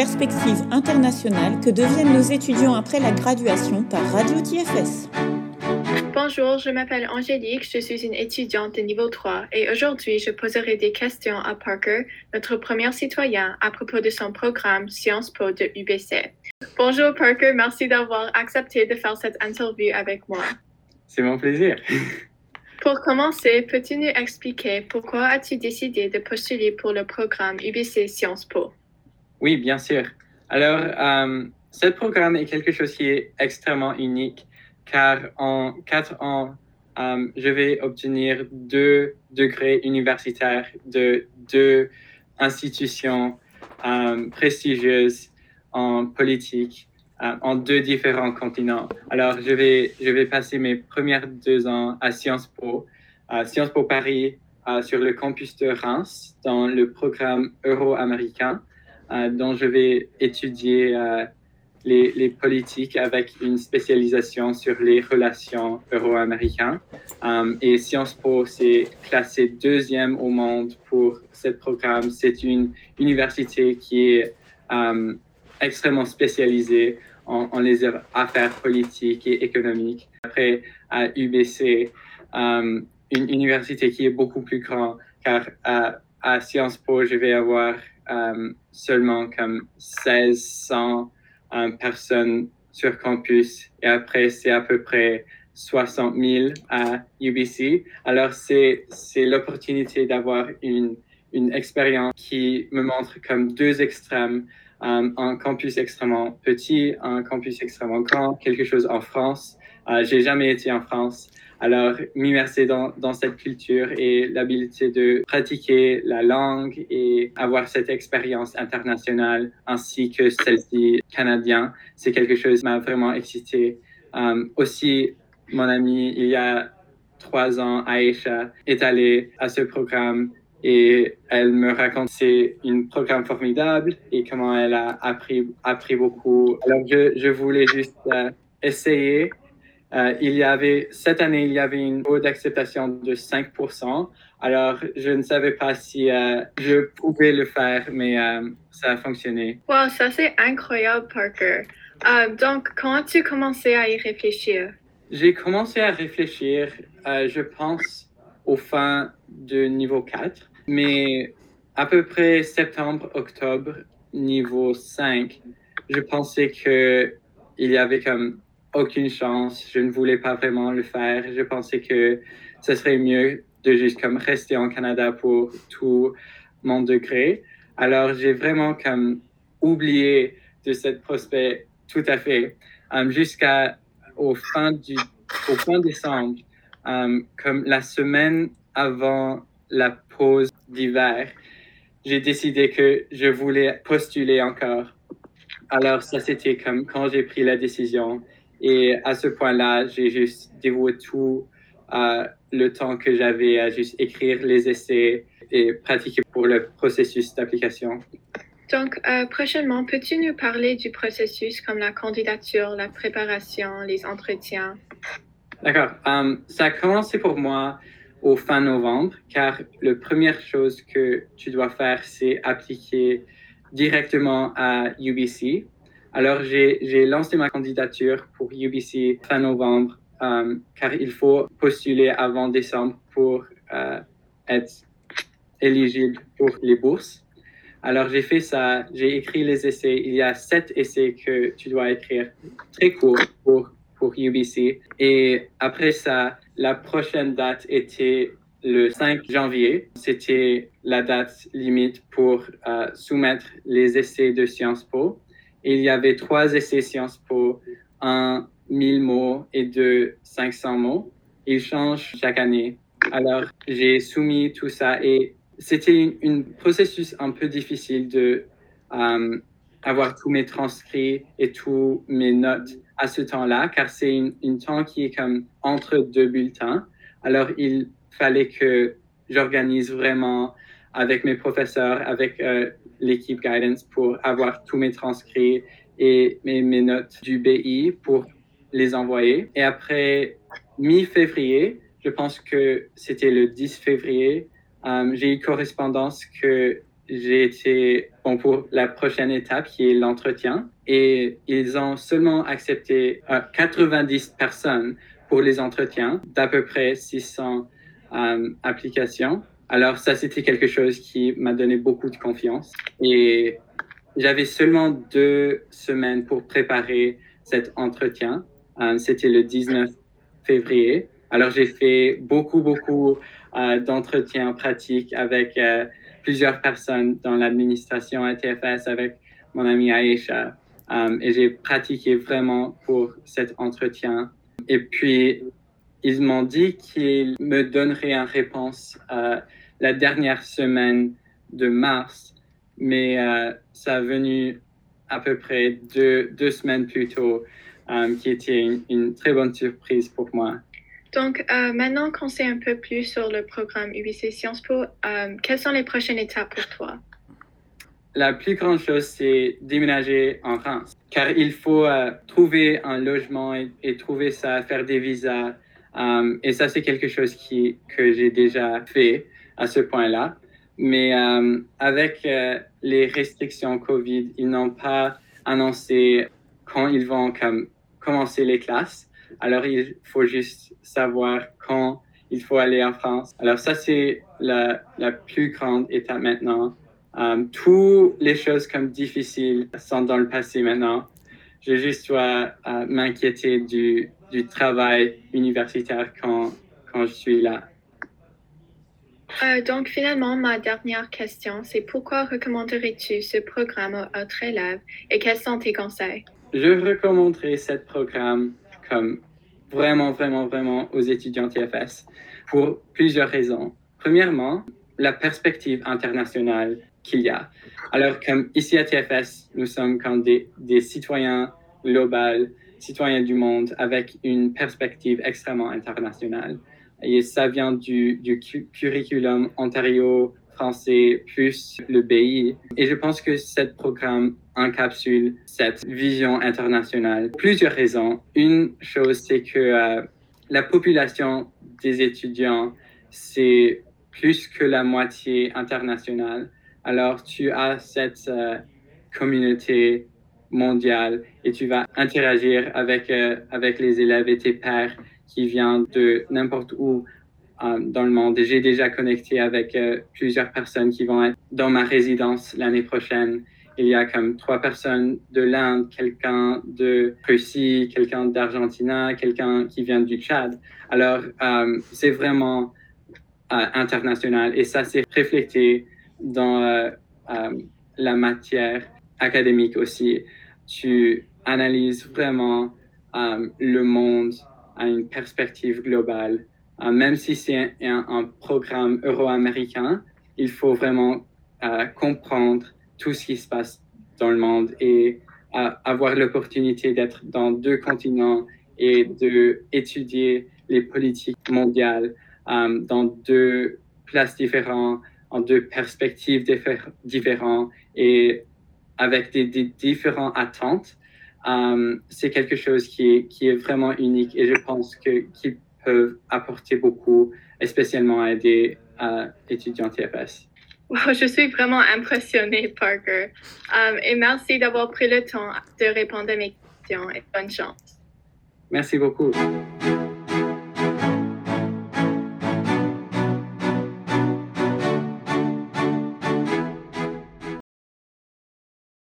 perspectives internationales que deviennent nos étudiants après la graduation par Radio TFS. Bonjour, je m'appelle Angélique, je suis une étudiante de niveau 3 et aujourd'hui je poserai des questions à Parker, notre premier citoyen, à propos de son programme Sciences Po de UBC. Bonjour Parker, merci d'avoir accepté de faire cette interview avec moi. C'est mon plaisir. Pour commencer, peux-tu nous expliquer pourquoi as-tu décidé de postuler pour le programme UBC Sciences Po? Oui, bien sûr. Alors, euh, ce programme est quelque chose qui est extrêmement unique car en quatre ans, euh, je vais obtenir deux degrés universitaires de deux institutions euh, prestigieuses en politique en deux différents continents. Alors, je vais, je vais passer mes premières deux ans à Sciences Po, à Sciences Po Paris, sur le campus de Reims, dans le programme euro-américain, dont je vais étudier les, les, politiques avec une spécialisation sur les relations euro-américaines. Um, et Sciences Po, c'est classé deuxième au monde pour ce programme. C'est une université qui est extrêmement spécialisée en, les affaires politiques et économiques. Après, à UBC, une université qui est beaucoup plus grande, car à Sciences Po, je vais avoir seulement comme 1600 personnes sur campus et après c'est à peu près 60 000 à UBC. Alors c'est l'opportunité d'avoir une, une expérience qui me montre comme deux extrêmes, un campus extrêmement petit, un campus extrêmement grand, quelque chose en France. Euh, J'ai jamais été en France. Alors, m'immerser dans, cette culture et l'habilité de pratiquer la langue et avoir cette expérience internationale ainsi que celle-ci canadienne, c'est quelque chose qui m'a vraiment excité. Um, aussi, mon ami, il y a trois ans, Aïcha, est allée à ce programme et elle me raconte c'est un programme formidable et comment elle a appris, beaucoup. Alors, je, je voulais juste euh, essayer euh, il y avait, cette année, il y avait une taux d'acceptation de 5%. Alors, je ne savais pas si euh, je pouvais le faire, mais euh, ça a fonctionné. Wow, ça c'est incroyable, Parker. donc, quand as-tu commencé à y réfléchir? J'ai commencé à réfléchir, je pense, au fin de niveau 4, mais à peu près septembre, octobre, niveau 5, je pensais que il y avait comme aucune chance. Je ne voulais pas vraiment le faire. Je pensais que ce serait mieux de juste comme rester en Canada pour tout mon degré. Alors j'ai vraiment comme oublié de cette prospect tout à fait um, jusqu'à au fin du au fin décembre, um, comme la semaine avant la pause d'hiver, j'ai décidé que je voulais postuler encore. Alors ça c'était comme quand j'ai pris la décision et à ce point-là, j'ai juste dévoué tout euh, le temps que j'avais à juste écrire les essais et pratiquer pour le processus d'application. Donc, euh, prochainement, peux-tu nous parler du processus comme la candidature, la préparation, les entretiens? D'accord. Um, ça a commencé pour moi au fin novembre, car la première chose que tu dois faire, c'est appliquer directement à UBC, alors, j'ai lancé ma candidature pour UBC fin novembre, euh, car il faut postuler avant décembre pour euh, être éligible pour les bourses. Alors, j'ai fait ça, j'ai écrit les essais. Il y a sept essais que tu dois écrire, très courts pour, pour UBC. Et après ça, la prochaine date était le 5 janvier. C'était la date limite pour euh, soumettre les essais de Sciences Po il y avait trois essais Sciences Po, un 1000 mots et deux 500 mots. Ils changent chaque année. Alors, j'ai soumis tout ça et c'était un processus un peu difficile de euh, avoir tous mes transcrits et tous mes notes à ce temps-là, car c'est une, temps qui est comme entre deux bulletins. Alors, il fallait que j'organise vraiment avec mes professeurs, avec euh, l'équipe Guidance pour avoir tous mes transcrits et mes, notes du BI pour les envoyer. Et après mi-février, je pense que c'était le 10 février, euh, j'ai eu correspondance que j'ai été bon pour la prochaine étape qui est l'entretien et ils ont seulement accepté 90 personnes pour les entretiens d'à peu près 600 applications. Alors ça, c'était quelque chose qui m'a donné beaucoup de confiance. Et j'avais seulement deux semaines pour préparer cet entretien. Euh, c'était le 19 février. Alors j'ai fait beaucoup, beaucoup euh, d'entretiens pratiques avec euh, plusieurs personnes dans l'administration ATFS, avec mon ami Aisha. et j'ai pratiqué vraiment pour cet entretien. Et puis, ils m'ont dit qu'ils me donneraient une réponse la dernière semaine de mars, mais euh, ça a venu à peu près deux, deux semaines plus tôt, euh, qui était une, très bonne surprise pour moi. Donc, euh, maintenant qu'on sait un peu plus sur le programme UBC Sciences Po, quelles sont les prochaines étapes pour toi? La plus grande chose, c'est déménager en France, car il faut trouver un logement et, et, trouver ça, faire des visas. et ça, c'est quelque chose qui, que j'ai déjà fait à ce point-là. Mais euh, avec euh, les restrictions Covid, ils n'ont pas annoncé quand ils vont comme, commencer les classes. Alors, il faut juste savoir quand il faut aller en France. Alors, ça, c'est la, la, plus grande étape maintenant. Euh, toutes les choses comme difficiles sont dans le passé maintenant. Je juste dois m'inquiéter du, du travail universitaire quand, quand je suis là. Euh, donc, finalement, ma dernière question, c'est pourquoi recommanderais-tu ce programme aux autres élèves et quels sont tes conseils? Je recommanderais ce programme comme vraiment, vraiment, vraiment aux étudiants TFS pour plusieurs raisons. Premièrement, la perspective internationale qu'il y a. Alors, comme ici à TFS, nous sommes comme des, des citoyens globaux, citoyens du monde avec une perspective extrêmement internationale et ça vient du, du curriculum Ontario français plus le BI. Et je pense que ce programme encapsule cette vision internationale. Plusieurs raisons. Une chose, c'est que euh, la population des étudiants, c'est plus que la moitié internationale. Alors, tu as cette euh, communauté mondiale et tu vas interagir avec, euh, avec les élèves et tes pairs qui vient de n'importe où euh, dans le monde. J'ai déjà connecté avec euh, plusieurs personnes qui vont être dans ma résidence l'année prochaine. Il y a comme trois personnes de l'Inde, quelqu'un de Russie, quelqu'un d'Argentina, quelqu'un qui vient du Tchad. Alors, euh, c'est vraiment international et ça s'est reflété dans la matière académique aussi. Tu analyses vraiment le monde à une perspective globale. Euh, même si c'est un, programme euro-américain, il faut vraiment euh, comprendre tout ce qui se passe dans le monde et euh, avoir l'opportunité d'être dans deux continents et d'étudier les politiques mondiales dans deux places différentes, en deux perspectives différentes et avec des, des différentes attentes euh, c'est quelque chose qui est, qui est vraiment unique et je pense qu'ils peuvent apporter beaucoup, spécialement à des étudiants TFS. je suis vraiment impressionnée, Parker. Euh, et merci d'avoir pris le temps de répondre à mes questions et bonne chance. Merci beaucoup.